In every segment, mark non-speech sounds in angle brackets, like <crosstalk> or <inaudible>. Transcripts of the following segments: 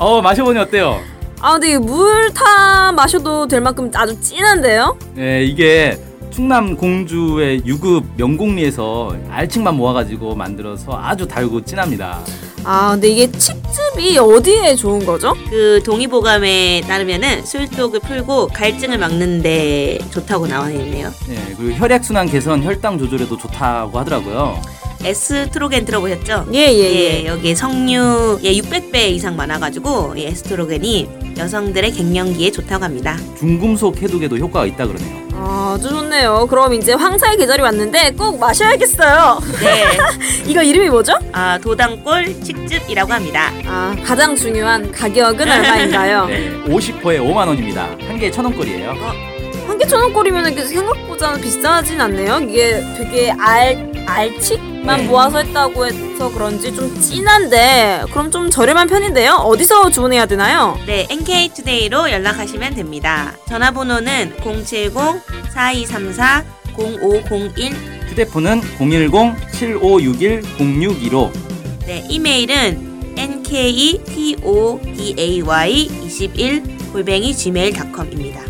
어 마셔보니 어때요? 아 근데 물타 마셔도 될 만큼 아주 진한데요? 네 이게 충남 공주의 유급 명곡리에서 알칡만 모아가지고 만들어서 아주 달고 진합니다. 아 근데 이게 칡즙이 어디에 좋은 거죠? 그 동의보감에 따르면은 술독을 풀고 갈증을 막는데 좋다고 나와 있네요. 네 그리고 혈액 순환 개선, 혈당 조절에도 좋다고 하더라고요. 에스트로겐 들어보셨죠? 예 예예. 예, 여기 석류 예, 600배 이상 많아가지고 이 에스트로겐이 여성들의 갱년기에 좋다고 합니다. 중금속 해독에도 효과가 있다 그러네요. 아, 아주 좋네요. 그럼 이제 황사의 계절이 왔는데 꼭 마셔야겠어요. 네, <laughs> 이거 이름이 뭐죠? 아, 도당골 칡즙이라고 합니다. 아 가장 중요한 가격은 얼마인가요? <laughs> 네 50호에 5만 원입니다. 한 개에 천 원꼴이에요. 한 개 천 원꼴이면 생각보다 비싸진 않네요. 이게 되게 알 알칡 만 네. 모아서 했다고 해서 그런지 좀 진한데 그럼 좀 저렴한 편인데요. 어디서 주문해야 되나요? 네, NK투데이로 연락하시면 됩니다. 전화번호는 070-4234-0501 휴대폰은 010-7561-0615 네, 이메일은 nktoday21 골뱅이 gmail.com입니다.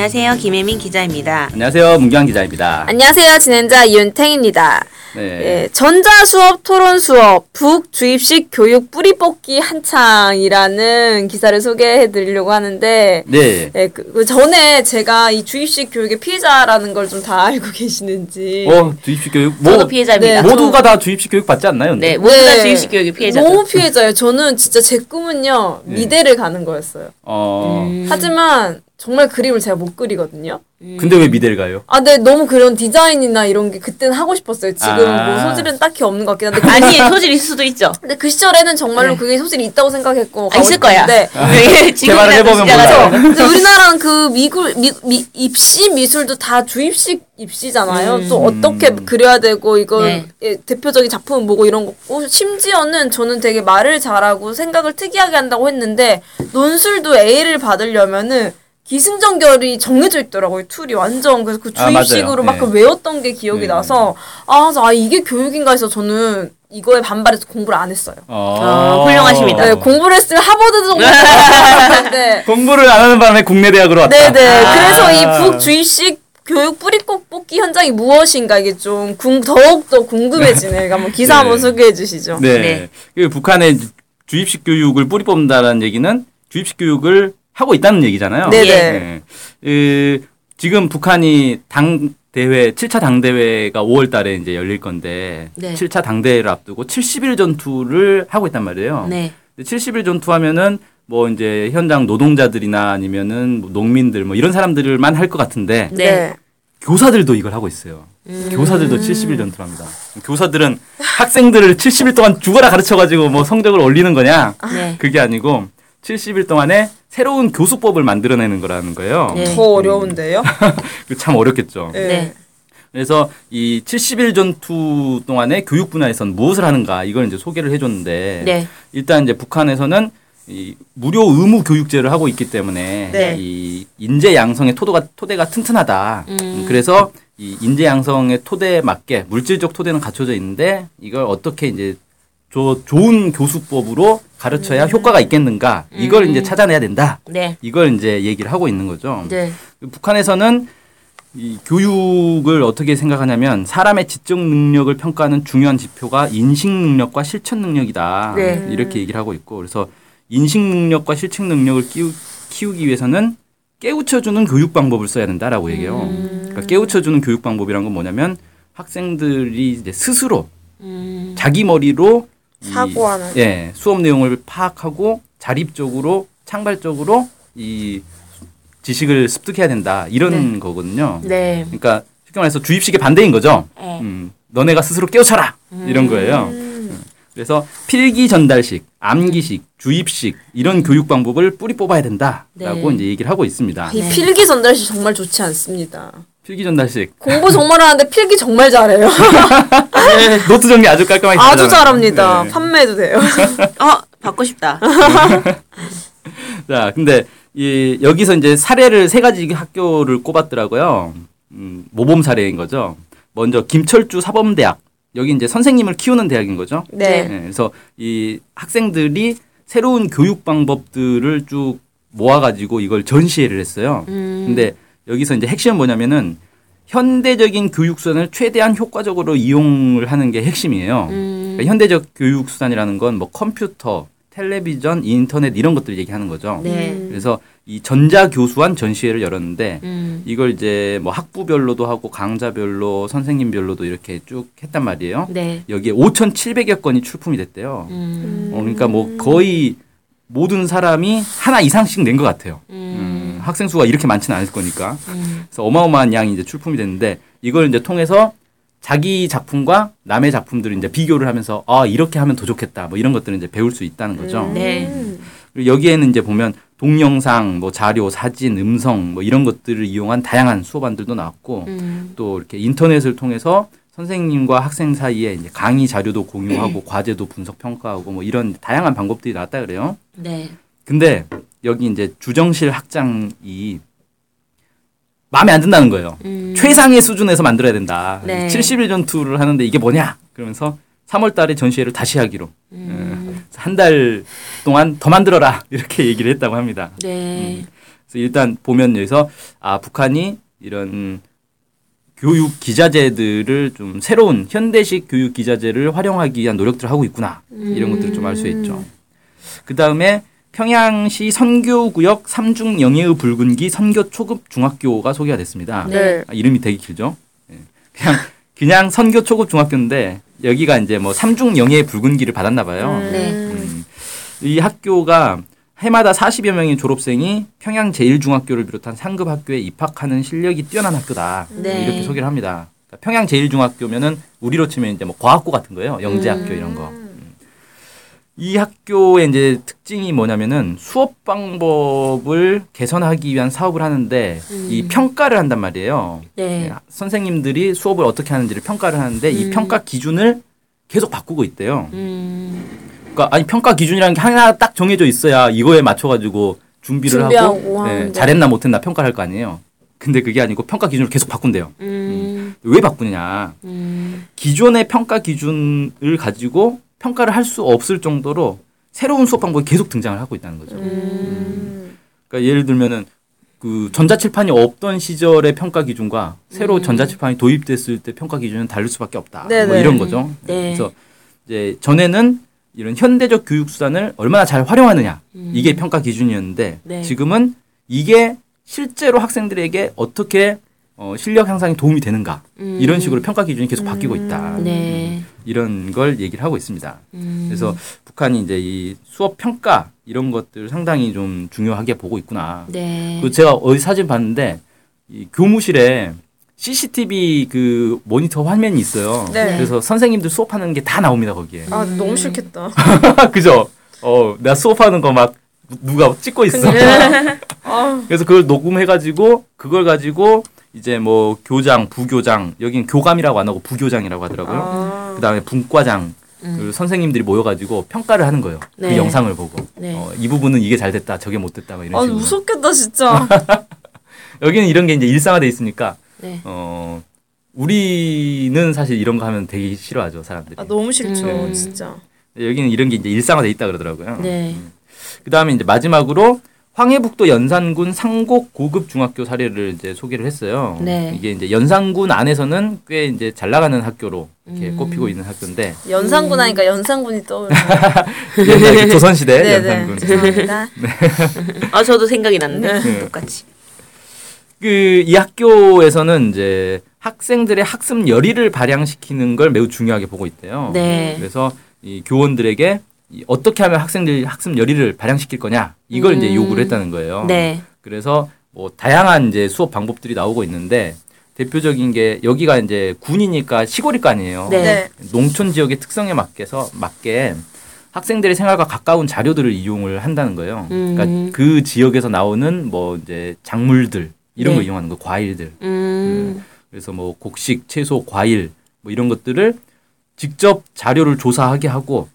안녕하세요. 김혜민 기자입니다. 안녕하세요. 문경 기자입니다. 안녕하세요. 진행자 이윤탱입니다. 네. 예, 전자 수업, 토론 수업, 북 주입식 교육 뿌리 뽑기 한창이라는 기사를 소개해 드리려고 하는데 네. 예, 그, 그 전에 제가 이 주입식 교육의 피해자라는 걸 좀 다 알고 <laughs> 계시는지 어, 주입식 교육 뭐 저도 피해자입니다. 네, 모두가 다 주입식 교육 받지 않나요? 근데? 네, 모두 다 네. 주입식 교육의 피해자죠. 너무 피해자예요. 저는 진짜 제 꿈은요 네. 미대를 가는 거였어요. 어. 음. 하지만 정말 그림을 제가 못 그리거든요. 근데 왜 미대를 가요? 아, 네, 너무 그런 디자인이나 이런 게 그때는 하고 싶었어요. 지금 아. 뭐 소질은 딱히 없는 것 같긴 한데. 아니, 소질 있을 수도 있죠. 근데 그 시절에는 정말로 네. 그게 소질이 있다고 생각했고. 아, 있을 거야. 네. <laughs> 네, 지금이라도 <laughs> 개발을 해보면. 몰라요. 근데 우리나라는 그 미굴 미, 미, 입시 미술도 다 주입식 입시잖아요. 음. 또 어떻게 그려야 되고 이걸 네. 예, 대표적인 작품은 뭐고 이런 거. 어, 심지어는 저는 되게 말을 잘하고 생각을 특이하게 한다고 했는데 논술도 A를 받으려면은 기승전결이 정해져 있더라고요. 틀이 완전 그래서 그 아. 주입식으로 막 네. 그 외웠던 게 기억이 네. 나서 아, 그래서 아 이게 교육인가 해서 저는 이거에 반발해서 공부를 안 했어요. 어. 아, 훌륭하십니다. 네, 공부를 했으면 하버드 정도 했는데 공부를 안 하는 바람에 국내 대학으로 왔다. 네네. 아. 그래서 이 북주입식 교육 뿌리꽃 뽑기 현장이 무엇인가 이게 좀 궁, 더욱더 궁금해지네요. 한번 기사 <laughs> 네. 한번 소개해 주시죠. 네. 네. 그 북한의 주입식 교육을 뿌리 뽑는다는 얘기는 주입식 교육을 하고 있다는 얘기잖아요. 네네. 네. 그, 지금 북한이 당 대회 7차 당 대회가 5월 달에 이제 열릴 건데 네. 7차 당 대회를 앞두고 70일 전투를 하고 있단 말이에요. 네. 근데 70일 전투 하면은 뭐 이제 현장 노동자들이나 아니면은 뭐 농민들 뭐 이런 사람들만 할 것 같은데 네. 교사들도 이걸 하고 있어요. 교사들도 70일 전투를 합니다. 교사들은 학생들을 70일 동안 죽어라 가르쳐 가지고 뭐 성적을 올리는 거냐? 네. 그게 아니고 70일 동안에 새로운 교수법을 만들어내는 거라는 거예요. 네. 더 어려운데요? <laughs> 그참 어렵겠죠. 네. 네. 그래서 이 70일 전투 동안에 교육 분야에선 무엇을 하는가 이걸 이제 소개를 해줬는데 네. 일단 이제 북한에서는 이 무료 의무 교육제를 하고 있기 때문에 네. 이 인재 양성의 토도가 토대가 튼튼하다. 음. 그래서 이 인재 양성의 토대에 맞게 물질적 토대는 갖춰져 있는데 이걸 어떻게 이제 조, 좋은 교수법으로 가르쳐야 효과가 있겠는가 이걸 음. 이제 찾아내야 된다. 네. 이걸 이제 얘기를 하고 있는 거죠. 네. 북한에서는 이 교육을 어떻게 생각하냐면 사람의 지적 능력을 평가하는 중요한 지표가 인식 능력과 실천 능력이다. 네. 이렇게 얘기를 하고 있고 그래서 인식 능력과 실천 능력을 끼우, 키우 기 위해서는 깨우쳐주는 교육 방법을 써야 된다라고 얘기해요. 그러니까 깨우쳐주는 교육 방법이란 건 뭐냐면 학생들이 이제 스스로 음. 자기 머리로 이- 사고하는. 예, 수업 내용을 파악하고 자립적으로 창발적으로 이 지식을 습득해야 된다 이런 거거든요. 네. 그러니까 쉽게 말해서 주입식의 반대인 거죠. 네. 음, 너네가 스스로 깨우쳐라 이런 거예요. 음. 그래서 필기 전달식, 암기식, 주입식 이런 교육 방법을 뿌리 뽑아야 된다라고 네. 이제 얘기를 하고 있습니다. 이 네. 필기 전달식 정말 좋지 않습니다. 필기 전달식 공부 정말 하는데 필기 정말 잘해요. 노트 정리 아주 깔끔하게 아주 잘하잖아요. 잘합니다. 네. 판매해도 돼요. 어, 받고 싶다. 자, 근데 이 여기서 이제 사례를 세 가지 학교를 꼽았더라고요. 음, 모범 사례인 거죠. 먼저 김철주 사범대학. 여기 이제 선생님을 키우는 대학인 거죠. 네. 네, 그래서 이 학생들이 새로운 교육 방법들을 쭉 모아가지고 이걸 전시회를 했어요. 음. 근데 여기서 이제 핵심은 뭐냐면은 현대적인 교육수단을 최대한 효과적으로 이용을 하는 게 핵심이에요. 음. 그러니까 현대적 교육수단이라는 건 뭐 컴퓨터, 텔레비전, 인터넷 이런 것들 얘기하는 거죠. 네. 음. 그래서 이 전자 교수한 전시회를 열었는데 음. 이걸 이제 뭐 학부별로도 하고 강좌별로 선생님별로도 이렇게 쭉 했단 말이에요. 네. 여기에 5,700여 건이 출품이 됐대요. 음. 어, 그러니까 뭐 거의 모든 사람이 하나 이상씩 낸 것 같아요. 음. 음, 학생 수가 이렇게 많지는 않을 거니까. 음. 그래서 어마어마한 양이 이제 출품이 됐는데 이걸 이제 통해서 자기 작품과 남의 작품들을 이제 비교를 하면서 아 이렇게 하면 더 좋겠다 뭐 이런 것들을 이제 배울 수 있다는 거죠. 네. 음. 그리고 여기에는 이제 보면 동영상, 뭐 자료, 사진, 음성 뭐 이런 것들을 이용한 다양한 수업안들도 나왔고 음. 또 이렇게 인터넷을 통해서 선생님과 학생 사이에 이제 강의 자료도 공유하고 <clears throat> 과제도 분석 평가하고 뭐 이런 다양한 방법들이 나왔다 그래요. 네. 근데 여기 이제 주정실 학장이 마음에 안 든다는 거예요. 음. 최상의 수준에서 만들어야 된다. 네. 70일 전투를 하는데 이게 뭐냐? 그러면서 3월 달에 전시회를 다시 하기로 음. 한달 동안 더 만들어라 <laughs> 이렇게 얘기를 했다고 합니다. 네. 그래서 일단 보면 여기서 아 북한이 이런 교육 기자재들을 좀 새로운 현대식 교육 기자재를 활용하기 위한 노력들을 하고 있구나 이런 것들을 좀 알 수 있죠. 그 다음에 평양시 선교구역 삼중 영예의 붉은기 선교 초급 중학교가 소개가 됐습니다. 네. 아, 이름이 되게 길죠. 예. 그냥 그냥 선교 초급 중학교인데 여기가 이제 뭐 삼중 영예의 붉은기를 받았나 봐요. 네. 음. 이 학교가 해마다 40여 명의 졸업생이 평양 제일중학교를 비롯한 상급 학교에 입학하는 실력이 뛰어난 학교다. 네. 이렇게 소개를 합니다. 그러니까 평양 제일중학교면은 우리로 치면 이제 뭐 과학고 같은 거예요. 영재학교 음. 이런 거. 음. 이 학교의 이제 특징이 뭐냐면은 수업 방법을 개선하기 위한 사업을 하는데 이 평가를 한단 말이에요. 음. 네. 네, 선생님들이 수업을 어떻게 하는지를 평가를 하는데 이 음. 평가 기준을 계속 바꾸고 있대요. 음. 그러니까 아니 평가 기준이라는 게 하나 딱 정해져 있어야 이거에 맞춰 가지고 준비를 하고 예. 잘했나 못했나 평가를 할 거 아니에요. 근데 그게 아니고 평가 기준을 계속 바꾼대요. 음. 왜 바꾸느냐? 음. 기존의 평가 기준을 가지고 평가를 할 수 없을 정도로 새로운 수업 방법이 계속 등장을 하고 있다는 거죠. 음. 그러니까 예를 들면은 그 전자칠판이 없던 시절의 평가 기준과 새로 음. 전자칠판이 도입됐을 때 평가 기준은 다를 수밖에 없다. 네네. 뭐 이런 거죠. 네. 그래서 이제 전에는 이런 현대적 교육 수단을 얼마나 잘 활용하느냐 음. 이게 평가 기준이었는데 네. 지금은 이게 실제로 학생들에게 어떻게 어, 실력 향상에 도움이 되는가 음. 이런 식으로 평가 기준이 계속 바뀌고 있다. 네. 이런 걸 얘기를 하고 있습니다. 음. 그래서 북한이 이제 이 수업 평가 이런 것들 상당히 좀 중요하게 보고 있구나. 네. 그 제가 어디 사진 봤는데 이 교무실에 CCTV 그 모니터 화면이 있어요. 네. 그래서 선생님들 수업하는 게 다 나옵니다 거기에. 아 너무 싫겠다. <laughs> 그죠? 어, 내가 수업하는 거 막 누가 찍고 있어. <laughs> 아, 그래서 그걸 녹음해가지고 그걸 가지고 이제 뭐 교장, 부교장, 여긴 교감이라고 안 하고 부교장이라고 하더라고요. 아. 그다음에 분과장, 음. 그 선생님들이 모여가지고 평가를 하는 거예요. 네. 그 영상을 보고 네. 어, 이 부분은 이게 잘 됐다, 저게 못 됐다, 뭐 이런 아 식으로. 무섭겠다 진짜. <laughs> 여기는 이런 게 이제 일상화돼 있으니까 네. 어 우리는 사실 이런 거 하면 되게 싫어하죠 사람들이. 아 너무 싫죠 음. 진짜. 여기는 이런 게 이제 일상화돼 있다 그러더라고요. 네. 그 다음에 이제 마지막으로 황해북도 연산군 상곡 고급 중학교 사례를 이제 소개를 했어요. 네. 이게 이제 연산군 안에서는 꽤 이제 잘 나가는 학교로 이렇게 음. 꼽히고 있는 학교인데 연상군 하니까 연상군이 떠오르네. 옛날 그 조선 시대 네네. 연산군. 죄송합니다. 아 저도 생각이 났는데 네. 똑같이. 그 이 학교에서는 이제 학생들의 학습 열의를 발양시키는 걸 매우 중요하게 보고 있대요. 네. 그래서 이 교원들에게 이 어떻게 하면 학생들 학습 열의를 발양시킬 거냐 이걸 이제 음. 요구를 했다는 거예요. 네. 그래서 뭐 다양한 이제 수업 방법들이 나오고 있는데 대표적인 게 여기가 이제 군이니까 시골일 거 아니에요. 네. 네. 농촌 지역의 특성에 맞게서 맞게 학생들의 생활과 가까운 자료들을 이용을 한다는 거예요. 음. 그러니까 그 지역에서 나오는 뭐 이제 작물들 이런 네. 거 이용하는 거, 과일들. 음. 그래서 뭐 곡식, 채소, 과일 뭐 이런 것들을 직접 자료를 조사하게 하고,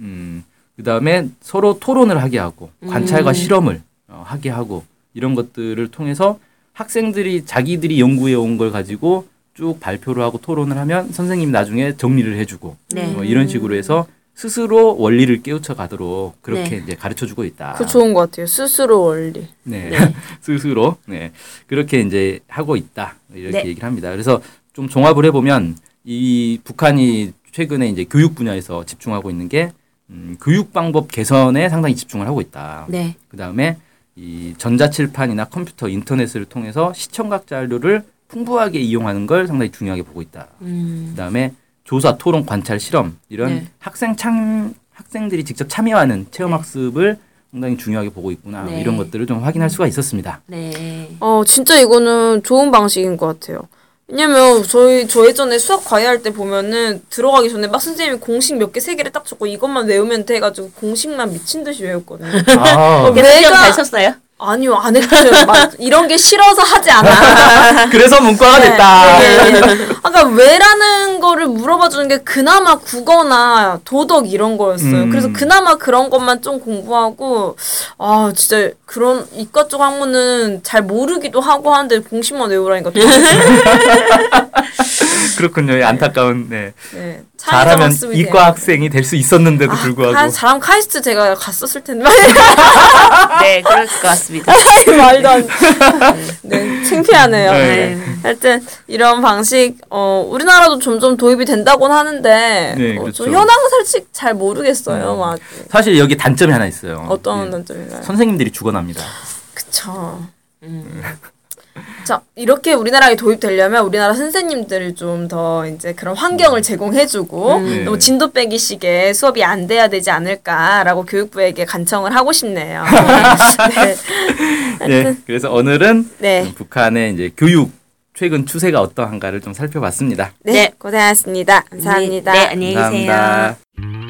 음, 그 다음에 서로 토론을 하게 하고, 관찰과 음. 실험을 어, 하게 하고 이런 것들을 통해서 학생들이 자기들이 연구해 온 걸 가지고 쭉 발표를 하고 토론을 하면 선생님이 나중에 정리를 해주고 네. 뭐 이런 식으로 해서 스스로 원리를 깨우쳐 가도록 그렇게 네. 이제 가르쳐 주고 있다. 그 좋은 것 같아요. 스스로 원리. 네. 네. <laughs> 스스로 네. 그렇게 이제 하고 있다. 이렇게 네. 얘기를 합니다. 그래서 좀 종합을 해 보면 이 북한이 최근에 이제 교육 분야에서 집중하고 있는 게 음, 교육 방법 개선에 상당히 집중을 하고 있다. 네. 그 다음에 이 전자칠판이나 컴퓨터, 인터넷을 통해서 시청각 자료를 풍부하게 이용하는 걸 상당히 중요하게 보고 있다. 음. 그 다음에 조사, 토론, 관찰, 실험 이런 네. 학생 참 학생들이 직접 참여하는 체험 학습을 상당히 중요하게 보고 있구나 네. 이런 것들을 좀 확인할 수가 있었습니다. 네. 어, 진짜 이거는 좋은 방식인 것 같아요. 왜냐면 저희 저 예전에 수학 과외할 때 보면은 들어가기 전에 막 선생님이 공식 몇 개 세 개를 딱 적고 이것만 외우면 돼 해가지고 공식만 미친 듯이 외웠거든요. 아, 시험 내가- 잘 쳤어요? 아니요 안 했어요. 막 이런 게 싫어서 하지 않아. <laughs> 그래서 문과가 됐다. 네, 네, 네. 아까 왜라는 거를 물어봐 주는 게 그나마 국어나 도덕 이런 거였어요. 음. 그래서 그나마 그런 것만 좀 공부하고 아 진짜 그런 이과 쪽 학문은 잘 모르기도 하고 하는데 공식만 외우라니까 또 <laughs> 그렇군요. 이 안타까운 네. 네, 잘하면 이과. 학생이 될 수 있었는데도 아, 불구하고 카- 잘하면 카이스트 제가 갔었을 텐데 <laughs> 네, 그럴 것 같습니다. <laughs> 말도 안 <laughs> 네, 창피하네요. 네. 네. 하여튼 이런 방식 어 우리나라도 점점 도입이 된다고는 하는데 네, 어, 그렇죠. 좀 현황은 솔직히 잘 모르겠어요. 음. 막 사실 여기 단점이 하나 있어요. 어떤 예. 단점인가요? 선생님들이 죽어납니다. 그쵸. 음. 자, 이렇게 우리나라에 도입되려면 우리나라 선생님들을 좀더 이제 그런 환경을 제공해주고 네. 너무 진도 빼기식의 수업이 안 돼야 되지 않을까라고 교육부에게 간청을 하고 싶네요. <laughs> 네. 네. 그래서 오늘은 네. 북한의 이제 교육 최근 추세가 어떠한가를 좀 살펴봤습니다. 네, 네. 고생하셨습니다. 감사합니다. 네, 네, 안녕히 계세요. 감사합니다.